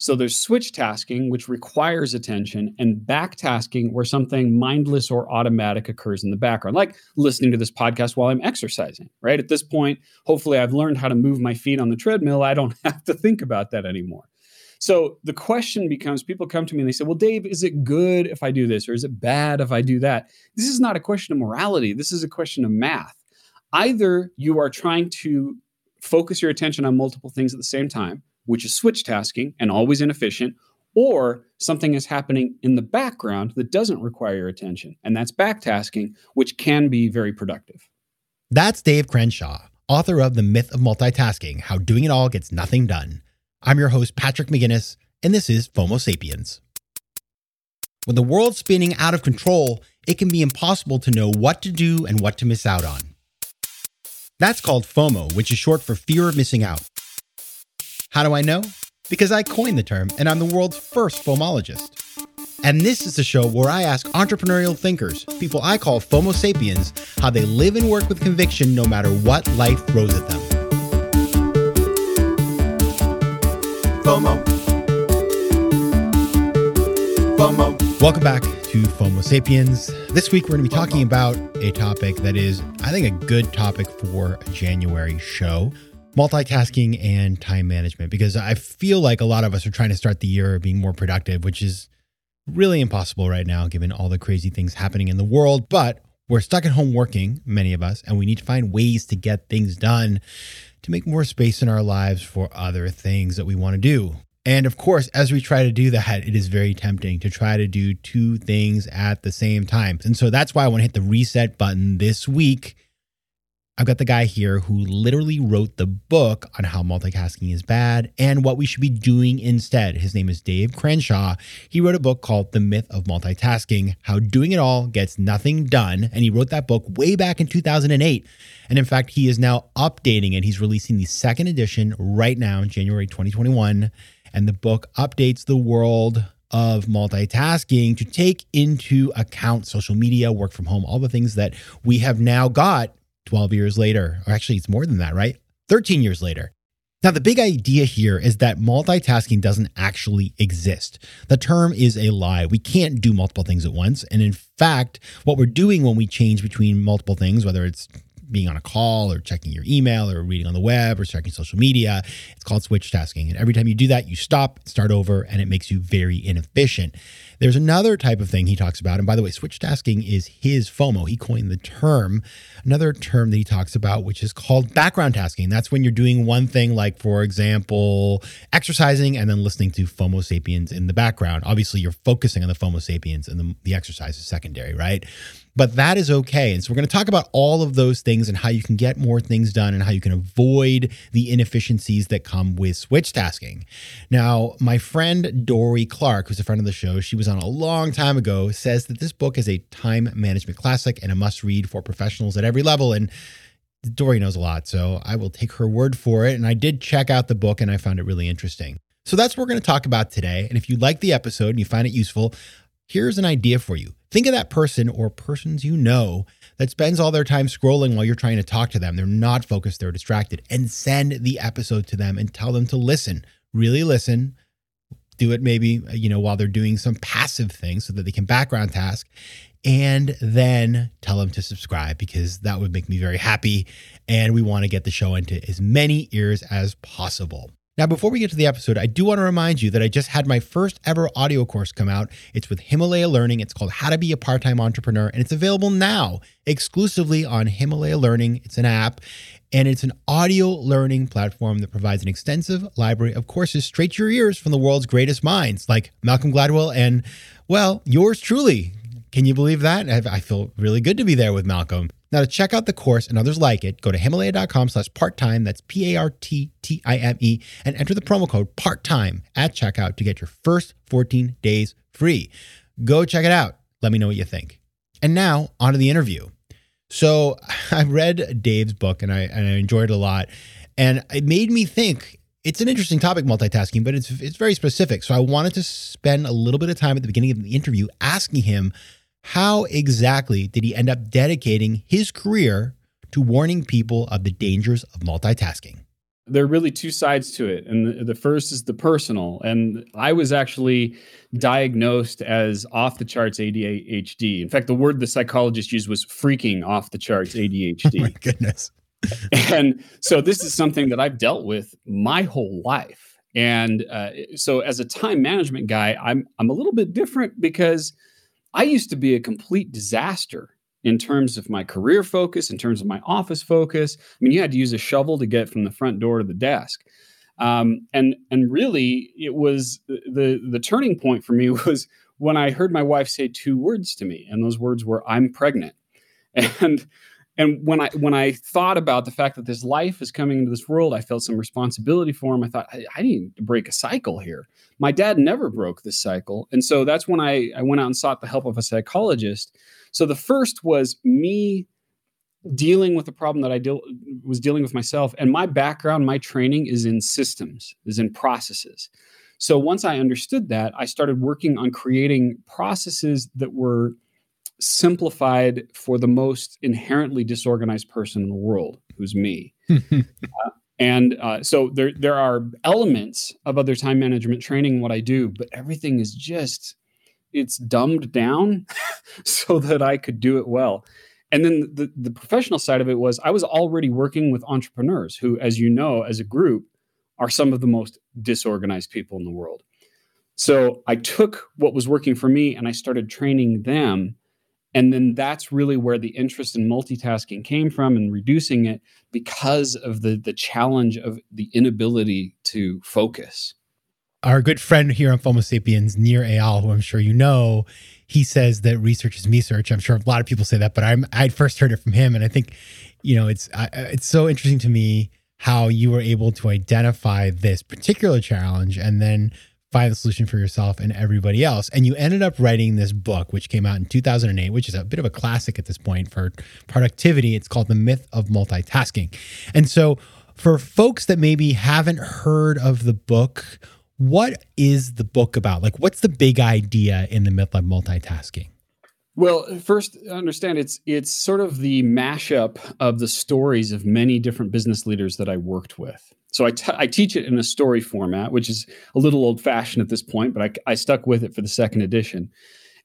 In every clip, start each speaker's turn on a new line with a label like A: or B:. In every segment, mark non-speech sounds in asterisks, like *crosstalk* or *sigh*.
A: So there's switch tasking, which requires attention, and back tasking, where something mindless or automatic occurs in the background, like listening to this podcast while I'm exercising, right? At this point, hopefully I've learned how to move my feet on the treadmill. I don't *laughs* have to think about that anymore. So the question becomes people come to me and they say, Well, Dave, is it good if I do this or is it bad if I do that? This is not a question of morality. This is a question of math. Either you are trying to focus your attention on multiple things at the same time, which is switch tasking and always inefficient, or something is happening in the background that doesn't require your attention, and that's backtasking, which can be very productive.
B: That's Dave Crenshaw, author of The Myth of Multitasking How Doing It All Gets Nothing Done. I'm your host, Patrick McGinnis, and this is FOMO Sapiens. When the world's spinning out of control, it can be impossible to know what to do and what to miss out on. That's called FOMO, which is short for fear of missing out. How do I know? Because I coined the term and I'm the world's first FOMologist. And this is the show where I ask entrepreneurial thinkers, people I call FOMO sapiens, how they live and work with conviction no matter what life throws at them. FOMO. FOMO. Welcome back to FOMO Sapiens. This week we're going to be talking about a topic that is, I think, a good topic for a January show multitasking and time management because I feel like a lot of us are trying to start the year being more productive, which is really impossible right now given all the crazy things happening in the world. But we're stuck at home working, many of us, and we need to find ways to get things done to make more space in our lives for other things that we want to do. And of course, as we try to do that, it is very tempting to try to do two things at the same time. And so that's why I want to hit the reset button this week I've got the guy here who literally wrote the book on how multitasking is bad and what we should be doing instead. His name is Dave Crenshaw. He wrote a book called The Myth of Multitasking How Doing It All Gets Nothing Done. And he wrote that book way back in 2008. And in fact, he is now updating it. He's releasing the second edition right now in January 2021. And the book updates the world of multitasking to take into account social media, work from home, all the things that we have now got 12 years later, or actually, it's more than that, right? 13 years later. Now, the big idea here is that multitasking doesn't actually exist. The term is a lie. We can't do multiple things at once. And in fact, what we're doing when we change between multiple things, whether it's being on a call or checking your email or reading on the web or checking social media. It's called switch tasking. And every time you do that, you stop, start over, and it makes you very inefficient. There's another type of thing he talks about. And by the way, switch tasking is his FOMO. He coined the term. Another term that he talks about, which is called background tasking. That's when you're doing one thing, like, for example, exercising and then listening to FOMO sapiens in the background. Obviously, you're focusing on the FOMO sapiens and the, the exercise is secondary, right? But that is okay. And so we're going to talk about all of those things and how you can get more things done and how you can avoid the inefficiencies that come with switch tasking. Now, my friend Dorie Clark, who's a friend of the show, she was on a long time ago, says that this book is a time management classic and a must read for professionals at every level. And Dorie knows a lot, so I will take her word for it. And I did check out the book and I found it really interesting. So that's what we're going to talk about today. And if you like the episode and you find it useful, here's an idea for you. Think of that person or persons you know that spends all their time scrolling while you're trying to talk to them. They're not focused, they're distracted, and send the episode to them and tell them to listen. Really listen. Do it maybe, uh, you know, while they're doing some passive things so that they can background task and then tell them to subscribe because that would make me very happy. And we want to get the show into as many ears as possible. Now, before we get to the episode, I do want to remind you that I just had my first ever audio course come out. It's with Himalaya Learning. It's called How to Be a Part Time Entrepreneur, and it's available now exclusively on Himalaya Learning. It's an app, and it's an audio learning platform that provides an extensive library of courses straight to your ears from the world's greatest minds, like Malcolm Gladwell and, well, yours truly. Can you believe that? I feel really good to be there with Malcolm. Now, to check out the course and others like it, go to himalaya.com slash part-time, that's P-A-R-T-T-I-M-E, and enter the promo code part-time at checkout to get your first 14 days free. Go check it out. Let me know what you think. And now, on to the interview. So *laughs* I read Dave's book and I, and I enjoyed it a lot. And it made me think it's an interesting topic, multitasking, but it's it's very specific. So I wanted to spend a little bit of time at the beginning of the interview asking him how exactly did he end up dedicating his career to warning people of the dangers of multitasking?
A: there are really two sides to it. And the, the, first is the personal. And I was actually diagnosed as off the charts ADHD. In fact, the word the psychologist used was freaking off the charts ADHD. *laughs*
B: oh my goodness. *laughs*
A: and so this is something that I've dealt with my whole life. And uh, so as a time management guy, I'm I'm a little bit different because I used to be a complete disaster in terms of my career focus, in terms of my office focus. I mean, you had to use a shovel to get from the front door to the desk. Um, and and really, it was the the turning point for me *laughs* was when I heard my wife say two words to me, and those words were "I'm pregnant." *laughs* And and when I when I thought about the fact that this life is coming into this world, I felt some responsibility for him. I thought I, I need to break a cycle here. My dad never broke this cycle, and so that's when I I went out and sought the help of a psychologist so the first was me dealing with the problem that I deal, was dealing with myself. And my background, my training is in systems, is in processes. So once I understood that, I started working on creating processes that were simplified for the most inherently disorganized person in the world, who's me. *laughs* uh, and uh, so there, there are elements of other time management training, what I do, but everything is just it's dumbed down *laughs* so that I could do it well. And then the, the professional side of it was I was already working with entrepreneurs who, as you know, as a group, are some of the most disorganized people in the world. So I took what was working for me and I started training them. And then that's really where the interest in multitasking came from and reducing it because of the, the challenge of the inability to focus
B: our good friend here on FOMO Sapiens, Nir Eyal, who I'm sure you know, he says that research is me search. I'm sure a lot of people say that, but I'm I first heard it from him, and I think, you know, it's I, it's so interesting to me how you were able to identify this particular challenge and then find the solution for yourself and everybody else. And you ended up writing this book, which came out in 2008, which is a bit of a classic at this point for productivity. It's called The Myth of Multitasking. And so, for folks that maybe haven't heard of the book what is the book about? Like, what's the big idea in the myth of multitasking?
A: Well, first, understand it's it's sort of the mashup of the stories of many different business leaders that I worked with. So I, t- I teach it in a story format, which is a little old fashioned at this point, but I, I stuck with it for the second edition.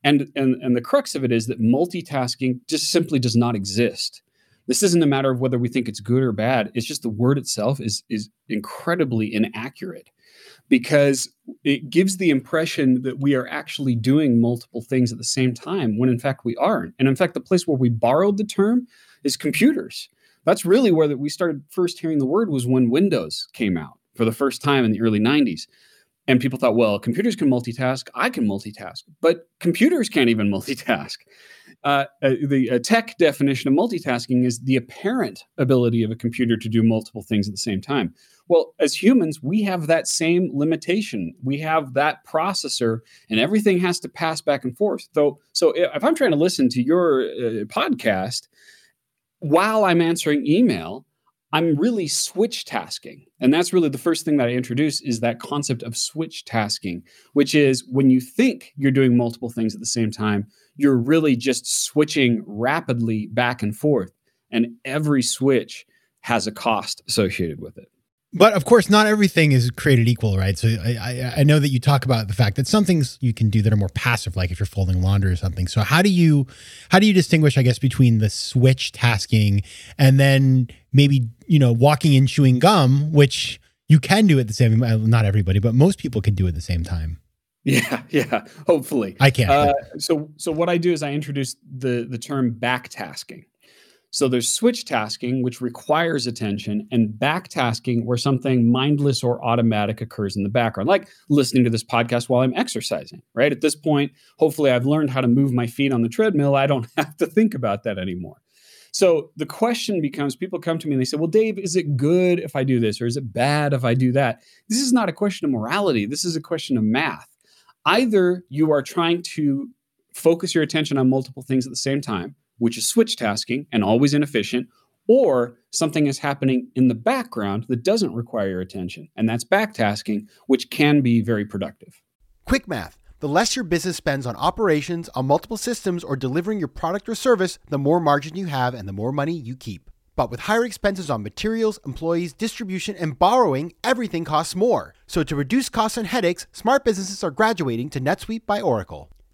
A: And, and and the crux of it is that multitasking just simply does not exist. This isn't a matter of whether we think it's good or bad. It's just the word itself is is incredibly inaccurate because it gives the impression that we are actually doing multiple things at the same time when in fact we aren't. And in fact, the place where we borrowed the term is computers. That's really where we started first hearing the word was when Windows came out for the first time in the early 90s. And people thought, well, computers can multitask. I can multitask, but computers can't even *laughs* multitask. Uh, uh, the uh, tech definition of multitasking is the apparent ability of a computer to do multiple things at the same time. Well, as humans, we have that same limitation. We have that processor, and everything has to pass back and forth. So, so if I'm trying to listen to your uh, podcast while I'm answering email, I'm really switch tasking. And that's really the first thing that I introduce is that concept of switch tasking, which is when you think you're doing multiple things at the same time, you're really just switching rapidly back and forth. And every switch has a cost associated with it.
B: But of course, not everything is created equal, right? So I, I, I, know that you talk about the fact that some things you can do that are more passive, like if you're folding laundry or something. So how do you how do you distinguish, I guess, between the switch tasking and then maybe you know walking and chewing gum, which you can do at the same not everybody, but most people can do at the same time. *laughs*
A: Yeah, yeah. Hopefully,
B: I can. Uh,
A: so, so what I do is I introduce the the term backtasking. So there's switch tasking, which requires attention, and back tasking, where something mindless or automatic occurs in the background, like listening to this podcast while I'm exercising. Right at this point, hopefully, I've learned how to move my feet on the treadmill. I don't *laughs* have to think about that anymore. So the question becomes people come to me and they say, Well, Dave, is it good if I do this or is it bad if I do that? This is not a question of morality. This is a question of math either you are trying to focus your attention on multiple things at the same time, which is switch tasking and always inefficient, or something is happening in the background that doesn't require your attention, and that's backtasking, which can be very productive.
C: Quick math. The less your business spends on operations, on multiple systems, or delivering your product or service, the more margin you have and the more money you keep. But with higher expenses on materials, employees, distribution, and borrowing, everything costs more. So to reduce costs and headaches, smart businesses are graduating to NetSuite by Oracle.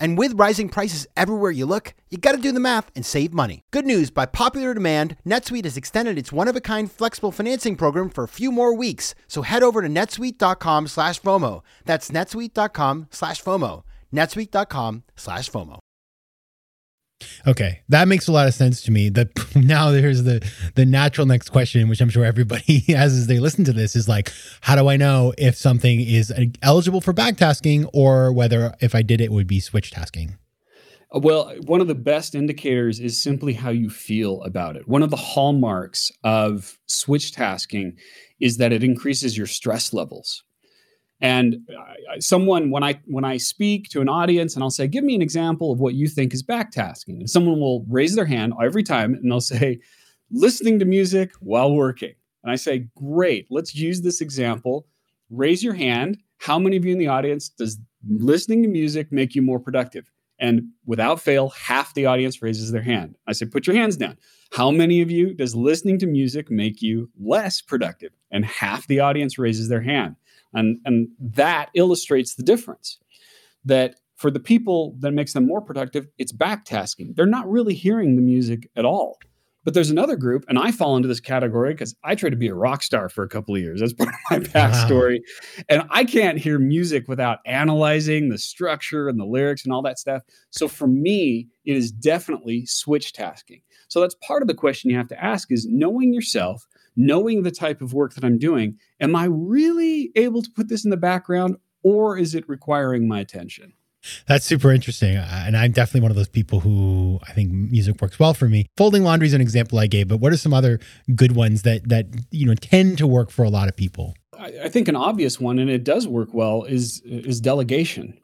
C: And with rising prices everywhere you look, you gotta do the math and save money. Good news, by popular demand, NetSuite has extended its one-of-a-kind flexible financing program for a few more weeks. So head over to netsuite.com slash FOMO. That's netsuite.com slash FOMO. netsuite.com slash FOMO.
B: Okay, that makes a lot of sense to me. That *laughs* now there's the the natural next question, which I'm sure everybody *laughs* has as they listen to this, is like, how do I know if something is eligible for backtasking or whether if I did it would be switch tasking?
A: Uh, well, one of the best indicators is simply how you feel about it. One of the hallmarks of switch tasking is that it increases your stress levels. And someone, when I when I speak to an audience and I'll say, "Give me an example of what you think is backtasking," and someone will raise their hand every time and they'll say, "Listening to music while working." And I say, "Great, let's use this example. Raise your hand. How many of you in the audience does listening to music make you more productive?" And without fail, half the audience raises their hand. I say, "Put your hands down." How many of you does listening to music make you less productive? And half the audience raises their hand. And, and that illustrates the difference that for the people that makes them more productive, it's backtasking. They're not really hearing the music at all. But there's another group, and I fall into this category because I tried to be a rock star for a couple of years. That's part of my backstory. Wow. And I can't hear music without analyzing the structure and the lyrics and all that stuff. So for me, it is definitely switch tasking. So that's part of the question you have to ask is knowing yourself, knowing the type of work that I'm doing, am I really able to put this in the background or is it requiring my attention?
B: That's super interesting. Uh, and I'm definitely one of those people who I think music works well for me. Folding laundry is an example I gave, but what are some other good ones that that you know tend to work for a lot of people?
A: I think an obvious one, and it does work well, is is delegation.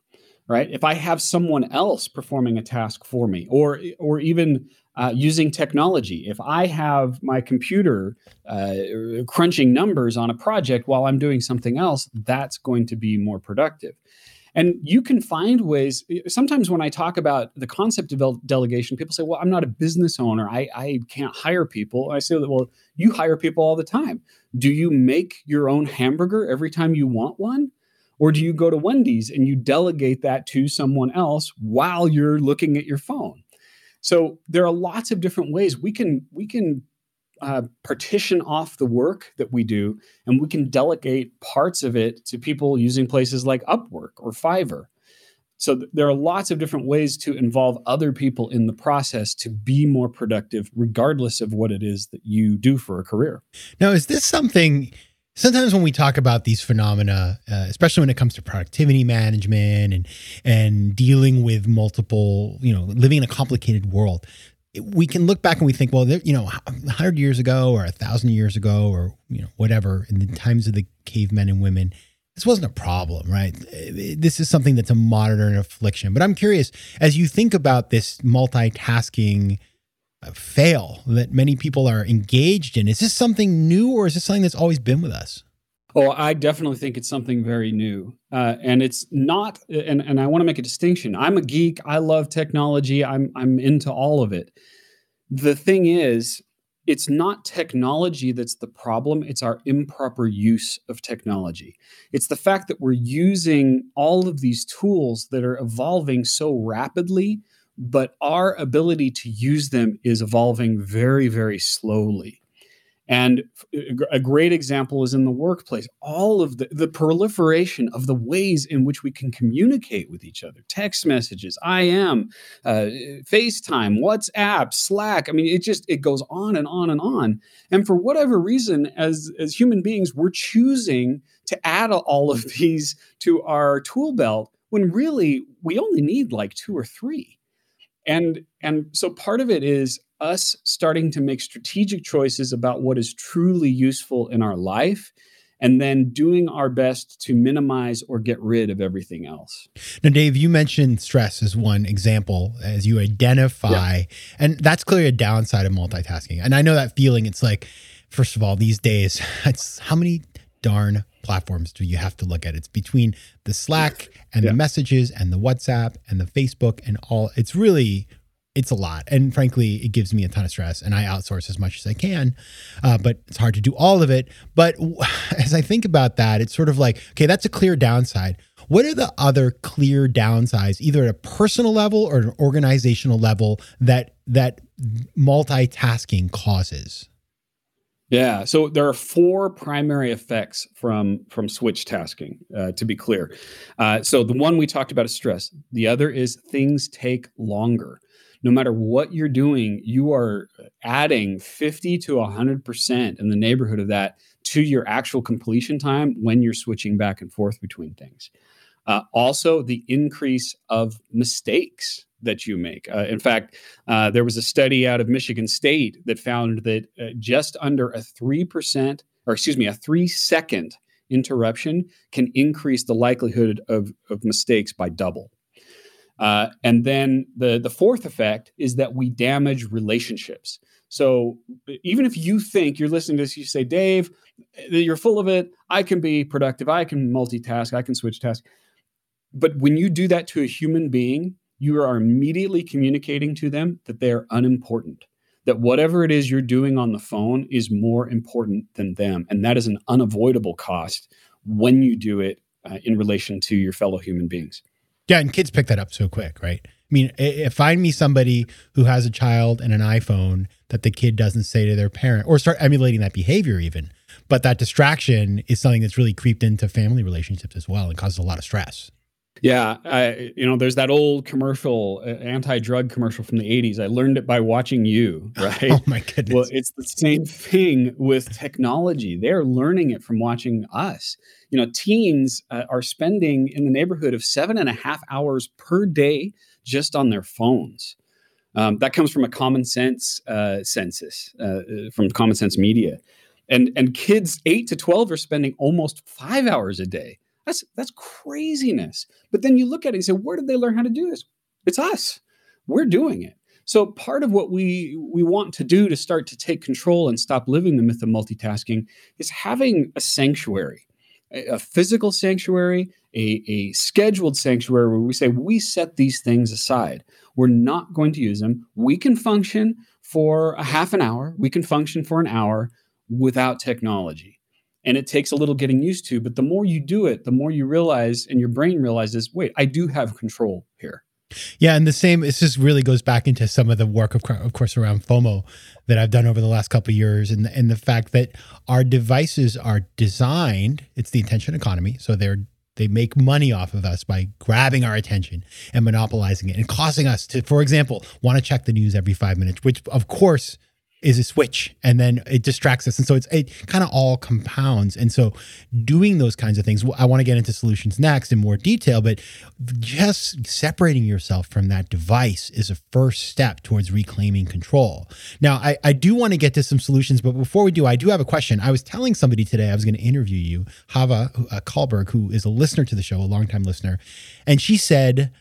A: Right? If I have someone else performing a task for me, or or even uh, using technology. If I have my computer uh, crunching numbers on a project while I'm doing something else, that's going to be more productive. And you can find ways. Sometimes when I talk about the concept of delegation, people say, "Well, I'm not a business owner. I, I can't hire people." I say, "Well, you hire people all the time. Do you make your own hamburger every time you want one?" Or do you go to Wendy's and you delegate that to someone else while you're looking at your phone? So there are lots of different ways we can we can uh, partition off the work that we do, and we can delegate parts of it to people using places like Upwork or Fiverr. So th- there are lots of different ways to involve other people in the process to be more productive, regardless of what it is that you do for a career.
B: Now, is this something? Sometimes when we talk about these phenomena, uh, especially when it comes to productivity management and and dealing with multiple, you know, living in a complicated world, we can look back and we think, well, there, you know, hundred years ago or a thousand years ago or you know whatever in the times of the cavemen and women. This wasn't a problem, right? This is something that's a modern affliction. But I'm curious, as you think about this multitasking fail that many people are engaged in. Is this something new or is this something that's always been with us?
A: Oh, I definitely think it's something very new. Uh, and it's not, and, and I want to make a distinction. I'm a geek. I love technology. I'm, I'm into all of it. The thing is, it's not technology that's the problem. It's our improper use of technology. It's the fact that we're using all of these tools that are evolving so rapidly but our ability to use them is evolving very, very slowly. And a great example is in the workplace. All of the, the proliferation of the ways in which we can communicate with each other text messages, IM, uh, FaceTime, WhatsApp, Slack. I mean, it just it goes on and on and on. And for whatever reason, as, as human beings, we're choosing to add all of these to our tool belt when really we only need like two or three and and so part of it is us starting to make strategic choices about what is truly useful in our life and then doing our best to minimize or get rid of everything else.
B: Now, Dave, you mentioned stress as one example as you identify, yeah. and that's clearly a downside of multitasking. And I know that feeling. It's like, first of all, these days, *laughs* it's how many darn platforms do you have to look at? It's between the Slack and yeah. the messages and the WhatsApp and the Facebook and all. It's really it's a lot. And frankly, it gives me a ton of stress and I outsource as much as I can. Uh, but it's hard to do all of it. But *laughs* as I think about that, it's sort of like, okay, that's a clear downside. What are the other clear downsides, either at a personal level or an organizational level, that that multitasking causes?
A: Yeah, so there are four primary effects from from switch tasking. Uh, to be clear, uh, so the one we talked about is stress. The other is things take longer no matter what you're doing, you are adding 50 to 100% in the neighborhood of that to your actual completion time when you're switching back and forth between things. Uh, also, the increase of mistakes that you make. Uh, in fact, uh, there was a study out of Michigan State that found that uh, just under a 3%, or excuse me, a three second interruption can increase the likelihood of, of mistakes by double. Uh, and then the the fourth effect is that we damage relationships. So even if you think you're listening to this, you say, Dave, you're full of it. I can be productive. I can multitask. I can switch tasks. But when you do that to a human being, you are immediately communicating to them that they are unimportant. That whatever it is you're doing on the phone is more important than them. And that is an unavoidable cost when you do it uh, in relation to your fellow human beings.
B: Yeah, and kids pick that up so quick, right? I mean, find me somebody who has a child and an iPhone that the kid doesn't say to their parent or start emulating that behavior even. But that distraction is something that's really creeped into family relationships as well and causes a lot of stress.
A: Yeah, I, you know, there's that old commercial, uh, anti-drug commercial from the '80s. I learned it by watching you, *laughs* right?
B: oh my goodness!
A: Well, it's the same thing with technology. They're learning it from watching us. You know, teens uh, are spending in the neighborhood of seven and a half hours per day just on their phones. Um, that comes from a common sense uh, census uh, uh from Common Sense Media, and and kids eight to twelve are spending almost five hours a day that's that's craziness. But then you look at it and say, where did they learn how to do this? It's us. We're doing it. So part of what we we want to do to start to take control and stop living the myth of multitasking is having a sanctuary, a, a physical sanctuary, a, a scheduled sanctuary where we say we set these things aside. We're not going to use them. We can function for a half an hour. We can function for an hour without technology and it takes a little getting used to but the more you do it the more you realize and your brain realizes wait i do have control here.
B: Yeah and the same this just really goes back into some of the work of, of course around fomo that i've done over the last couple of years and, and the fact that our devices are designed it's the attention economy so they're they make money off of us by grabbing our attention and monopolizing it and causing us to for example want to check the news every five minutes which of course is a switch and then it distracts us. And so it's it kind of all compounds. And so doing those kinds of things i want to get into solutions next in more detail but just separating yourself from that device is a first step towards reclaiming control. Now i, I do want to get to some solutions but before we do i do have a question. I was telling somebody today i was going to interview you hava uh, Kalberg, who is a listener to the show a longtime listener and she said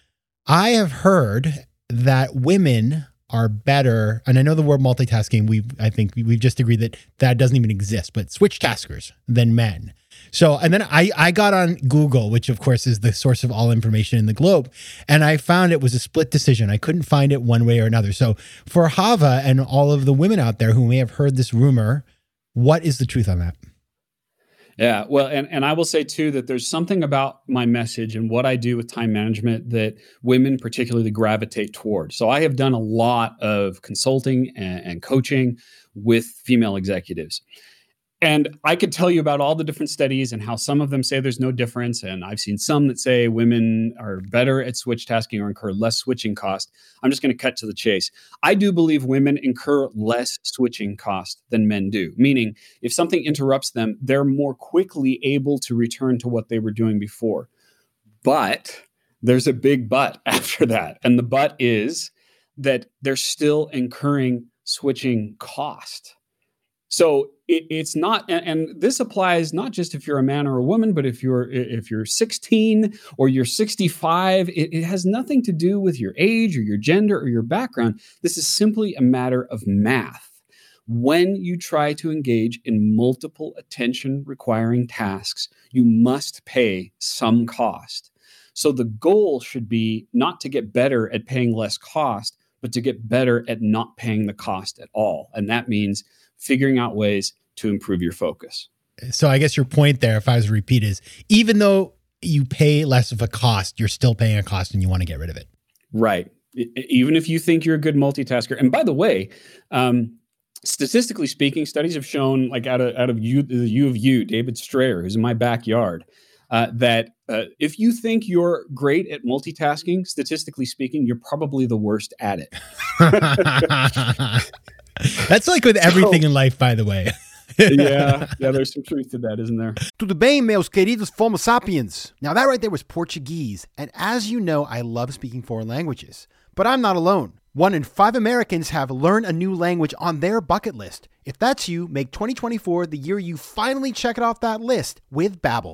B: i have heard that women are better. And I know the word multitasking, we I think we've just agreed that that doesn't even exist, but switch taskers than men. So, and then I, I got on Google, which of course is the source of all information in the globe, and I found it was a split decision. I couldn't find it one way or another. So, for Hava and all of the women out there who may have heard this rumor, what is the truth on that?
A: Yeah, well, and, and I will say too that there's something about my message and what I do with time management that women particularly gravitate toward. So I have done a lot of consulting and, and coaching with female executives. And I could tell you about all the different studies and how some of them say there's no difference. And I've seen some that say women are better at switch tasking or incur less switching cost. I'm just going to cut to the chase. I do believe women incur less switching cost than men do, meaning if something interrupts them, they're more quickly able to return to what they were doing before. But there's a big but *laughs* after that. And the but is that they're still incurring switching cost. So it, it's not, and, and, this applies not just if you're a man or a woman, but if you're if you're 16 or you're 65, it, it has nothing to do with your age or your gender or your background. This is simply a matter of math. When you try to engage in multiple attention requiring tasks, you must pay some cost. So the goal should be not to get better at paying less cost, but to get better at not paying the cost at all. And that means figuring out ways to improve your focus.
B: So I guess your point there, if I was to repeat, is even though you pay less of a cost, you're still paying a cost and you want to get rid of it.
A: Right. Even if you think you're a good multitasker. And by the way, um, statistically speaking, studies have shown, like out of out of U, the U of U, David Strayer, who's in my backyard, uh, that uh, if you think you're great at multitasking, statistically speaking, you're probably the worst at it. *laughs* *laughs* *laughs*
B: That's like with everything so, in life, by the way.
A: yeah, *laughs* yeah, there's some truth to that, isn't there?
C: Tudo bem, meus queridos Fomo sapiens? Now, that right there was Portuguese. And as you know, I love speaking foreign languages. But I'm not alone. One in five Americans have learned a new language on their bucket list. If that's you, make 2024 the year you finally check it off that list with Babbel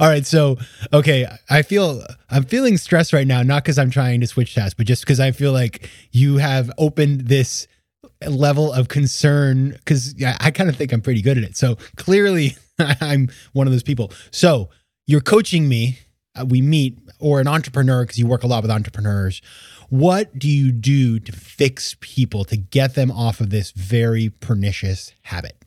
B: All right, so okay, I feel I'm feeling stressed right now, not because I'm trying to switch tasks, but just because I feel like you have opened this level of concern because I, I kind of think I'm pretty good at it. So clearly, *laughs* I'm one of those people. So you're coaching me. Uh, we meet, or an entrepreneur because you work a lot with entrepreneurs. What do you do to fix people to get them off of this very pernicious habit?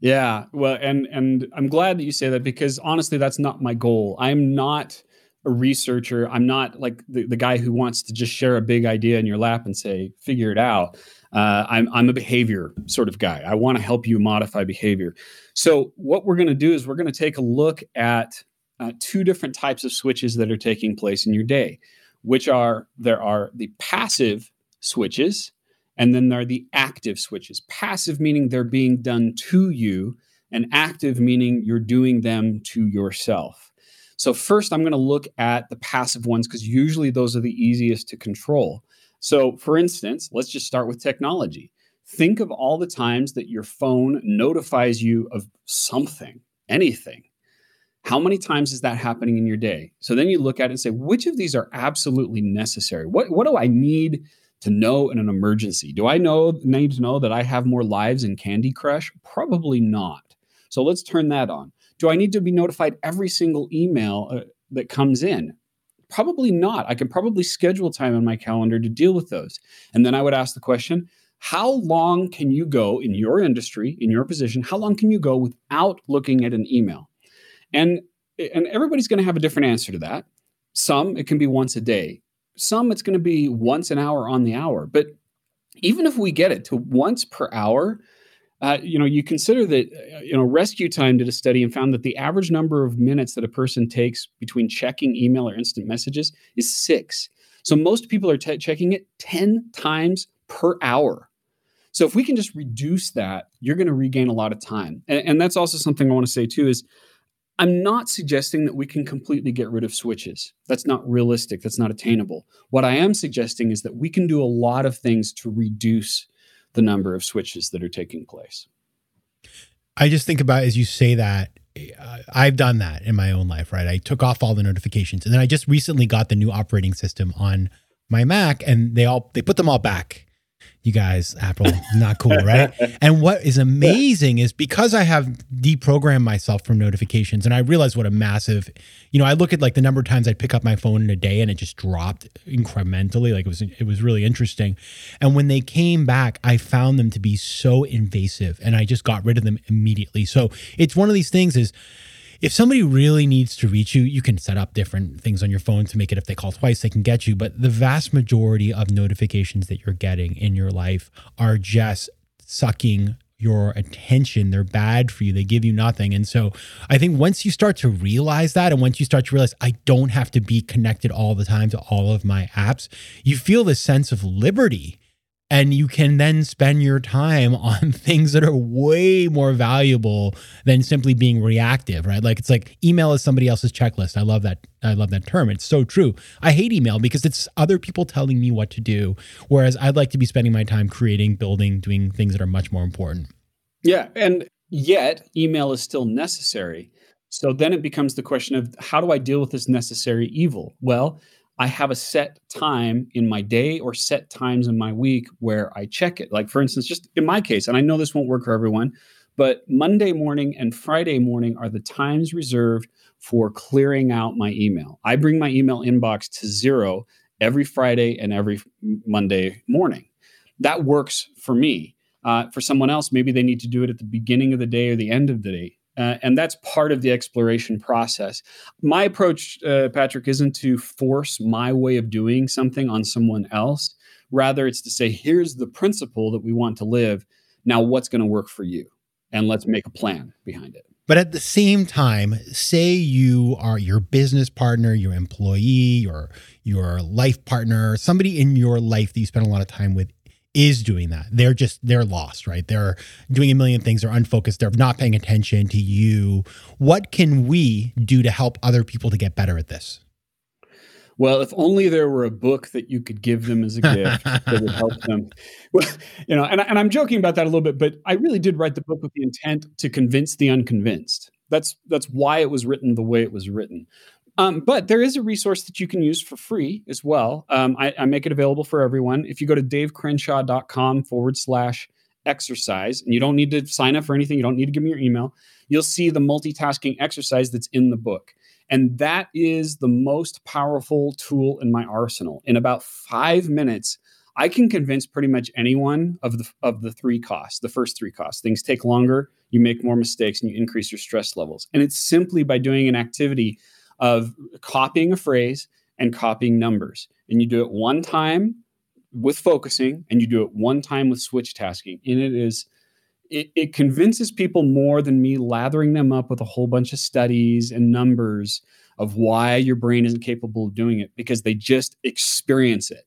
A: Yeah, well, and and I'm glad that you say that because honestly, that's not my goal. I'm not a researcher. I'm not like the, the guy who wants to just share a big idea in your lap and say, figure it out. Uh, I'm, I'm a behavior sort of guy. I want to help you modify behavior. So, what we're going to do is we're going to take a look at uh, two different types of switches that are taking place in your day, which are there are the passive switches and then there are the active switches. Passive meaning they're being done to you, and active meaning you're doing them to yourself. So, first, I'm going to look at the passive ones because usually those are the easiest to control. So, for instance, let's just start with technology. Think of all the times that your phone notifies you of something, anything. How many times is that happening in your day? So then you look at it and say, which of these are absolutely necessary? What, what do I need to know in an emergency. Do I know need to know that I have more lives in Candy Crush? Probably not. So let's turn that on. Do I need to be notified every single email uh, that comes in? Probably not. I can probably schedule time on my calendar to deal with those. And then I would ask the question, how long can you go in your industry, in your position, how long can you go without looking at an email? And and everybody's going to have a different answer to that. Some it can be once a day some it's going to be once an hour on the hour. But even if we get it to once per hour, uh, you know, you consider that, uh, you know, Rescue Time did a study and found that the average number of minutes that a person takes between checking email or instant messages is six. So most people are t- checking it 10 times per hour. So if we can just reduce that, you're going to regain a lot of time. And, and that's also something I want to say too is I'm not suggesting that we can completely get rid of switches. That's not realistic. That's not attainable. What I am suggesting is that we can do a lot of things to reduce the number of switches that are taking place.
B: I just think about as you say that, I've done that in my own life, right? I took off all the notifications and then I just recently got the new operating system on my Mac and they all they put them all back. You guys, Apple, not cool, right? *laughs* and what is amazing is because I have deprogrammed myself from notifications and I realize what a massive, you know, I look at like the number of times I pick up my phone in a day and it just dropped incrementally. Like it was, it was really interesting. And when they came back, I found them to be so invasive and I just got rid of them immediately. So it's one of these things is, if somebody really needs to reach you, you can set up different things on your phone to make it if they call twice, they can get you. But the vast majority of notifications that you're getting in your life are just sucking your attention. They're bad for you. They give you nothing. And so I think once you start to realize that, and once you start to realize I don't have to be connected all the time to all of my apps, you feel this sense of liberty and you can then spend your time *laughs* on things that are way more valuable than simply being reactive right? Like it's like email is somebody else's checklist. I love that i love that term. It's so true. I hate email because it's other people telling me what to do whereas i'd like to be spending my time creating building doing things that are much more important.
A: Yeah and yet email is still necessary. So then it becomes the question of how do i deal with this necessary evil? Well I have a set time in my day or set times in my week where I check it. Like, for instance, just in my case, and I know this won't work for everyone, but Monday morning and Friday morning are the times reserved for clearing out my email. I bring my email inbox to zero every Friday and every Monday morning. That works for me. Uh, for someone else, maybe they need to do it at the beginning of the day or the end of the day. Uh, and that's part of the exploration process. My approach, uh, Patrick, isn't to force my way of doing something on someone else. Rather, it's to say, here's the principle that we want to live. Now, what's going to work for you? And let's make a plan behind it.
B: But at the same time, say you are your business partner, your employee, or your life partner, somebody in your life that you spend a lot of time with is doing that. They're just they're lost, right? They're doing a million things, they're unfocused, they're not paying attention to you. What can we do to help other people to get better at this?
A: Well, if only there were a book that you could give them as a gift that would help *laughs* them. Well, you know, and, and I'm joking about that a little bit, but I really did write the book with the intent to convince the unconvinced. That's that's why it was written the way it was written. Um, but there is a resource that you can use for free as well. Um, I, I, make it available for everyone. If you go to davecrenshaw.com forward slash exercise, and you don't need to sign up for anything, you don't need to give me your email, you'll see the multitasking exercise that's in the book. And that is the most powerful tool in my arsenal. In about five minutes, I can convince pretty much anyone of the of the three costs, the first three costs. Things take longer, you make more mistakes, and you increase your stress levels. And it's simply by doing an activity of copying a phrase and copying numbers. And you do it one time with focusing and you do it one time with switch tasking. And it is it, it convinces people more than me lathering them up with a whole bunch of studies and numbers of why your brain isn't capable of doing it because they just experience it.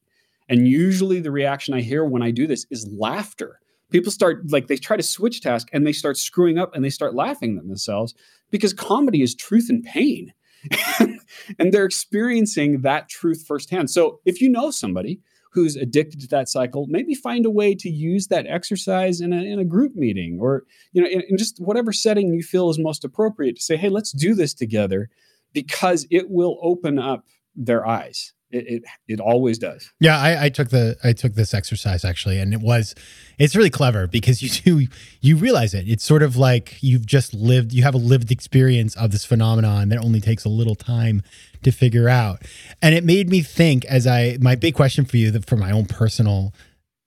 A: And usually the reaction I hear when I do this is laughter. People start like they try to switch task and they start screwing up and they start laughing at themselves because comedy is truth and pain. *laughs* and they're experiencing that truth firsthand. So if you know somebody who's addicted to that cycle, maybe find a way to use that exercise in a, in a group meeting or you know in, in just whatever setting you feel is most appropriate to say, hey, let's do this together because it will open up their eyes it, it, it always does.
B: Yeah, I, I took the I took this exercise actually, and it was it's really clever because you do you realize it. It's sort of like you've just lived you have a lived experience of this phenomenon that only takes a little time to figure out. And it made me think as I my big question for you that for my own personal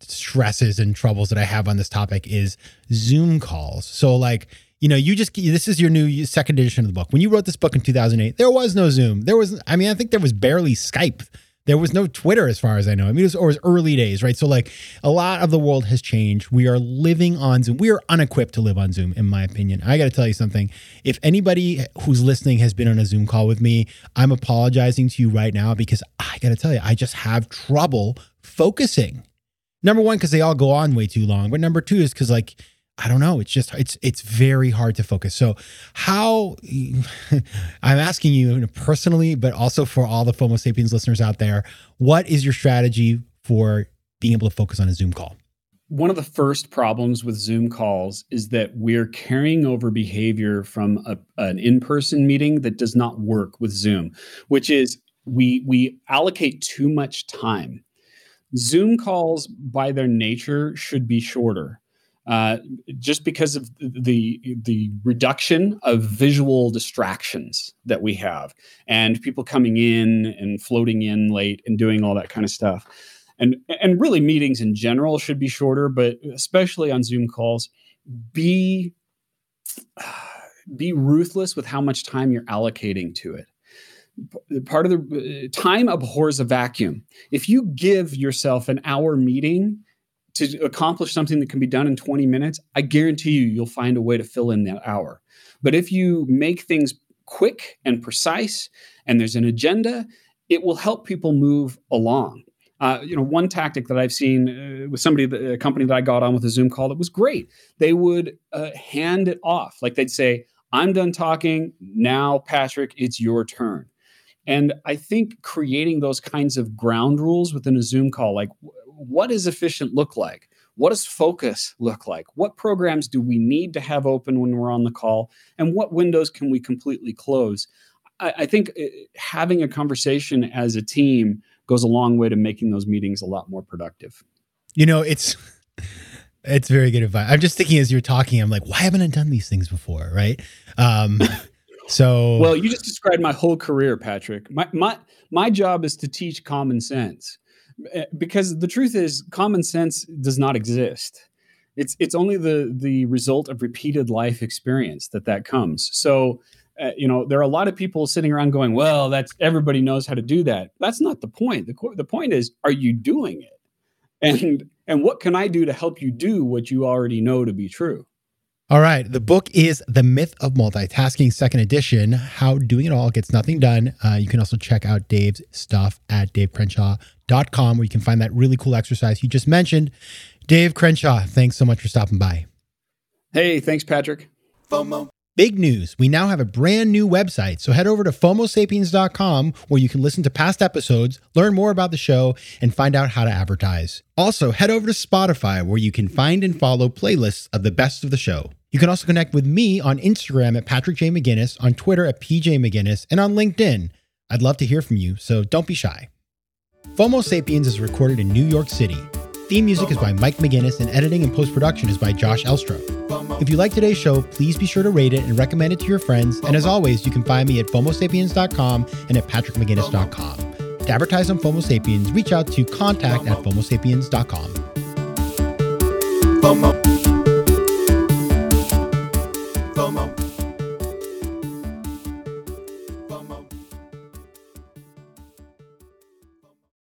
B: stresses and troubles that I have on this topic is Zoom calls. So like you know, you just this is your new second edition of the book. When you wrote this book in 2008, there was no Zoom. There was, I mean, I think there was barely Skype. There was no Twitter, as far as I know. I mean, it was, it was early days, right? So, like, a lot of the world has changed. We are living on Zoom. We are unequipped to live on Zoom, in my opinion. I got to tell you something. If anybody who's listening has been on a Zoom call with me, I'm apologizing to you right now because I got to tell you, I just have trouble focusing. Number one, because they all go on way too long. But number two is because, like, I don't know. It's just it's it's very hard to focus. So how *laughs* I'm asking you personally, but also for all the FOMO sapiens listeners out there, what is your strategy for being able to focus on a Zoom call?
A: One of the first problems with Zoom calls is that we're carrying over behavior from a, an in-person meeting that does not work with Zoom, which is we we allocate too much time Zoom calls, by their nature, should be shorter. Uh, just because of the the reduction of visual distractions that we have, and people coming in and floating in late and doing all that kind of stuff, and and really meetings in general should be shorter, but especially on Zoom calls, be *sighs* be ruthless with how much time you're allocating to it part of the uh, time abhors a vacuum. If you give yourself an hour meeting to accomplish something that can be done in 20 minutes, I guarantee you, you'll find a way to fill in that hour. But if you make things quick and precise and there's an agenda, it will help people move along. Uh, you know, one tactic that I've seen uh, with somebody, a company that I got on with a Zoom call that was great. They would uh, hand it off, like they'd say, "I'm done talking. Now, Patrick, it's your turn." And I think creating those kinds of ground rules within a Zoom call, like what does efficient look like? What does focus look like? What programs do we need to have open when we're on the call? And what windows can we completely close? I, I think uh, having a conversation as a team goes a long way to making those meetings a lot more productive.
B: You know, it's *laughs* it's very good advice. I'm just thinking as you're talking, I'm like, why haven't I done these things before? Right. Um, *laughs* so
A: well, you just described my whole career, Patrick. My my my job is to teach common sense because the truth is common sense does not exist. It's it's only the the result of repeated life experience that that comes. So uh, you know there are a lot of people sitting around going, "Well, that's everybody knows how to do that." That's not the point. The the point is, are you doing it? And and what can I do to help you do what you already know to be true?
B: All right. The book is The Myth of Multitasking, second edition How Doing It All Gets Nothing Done. Uh, you can also check out Dave's stuff at davecrenshaw.com where you can find that really cool exercise you just mentioned. Dave Crenshaw, thanks so much for stopping by.
A: Hey, thanks, Patrick.
B: FOMO. Big news. We now have a brand new website. So head over to FOMOSapiens.com where you can listen to past episodes, learn more about the show, and find out how to advertise. Also, head over to Spotify where you can find and follow playlists of the best of the show. You can also connect with me on Instagram at Patrick J. McGinnis, on Twitter at PJ McGinnis, and on LinkedIn. I'd love to hear from you, so don't be shy. FOMO Sapiens is recorded in New York City. Theme music is by Mike McGinnis, and editing and post production is by Josh Elstro. If you like today's show, please be sure to rate it and recommend it to your friends. And as always, you can find me at FOMOSapiens.com and at PatrickMcGinnis.com. To advertise on FOMO Sapiens, reach out to contact at FOMOSapiens.com. FOMO.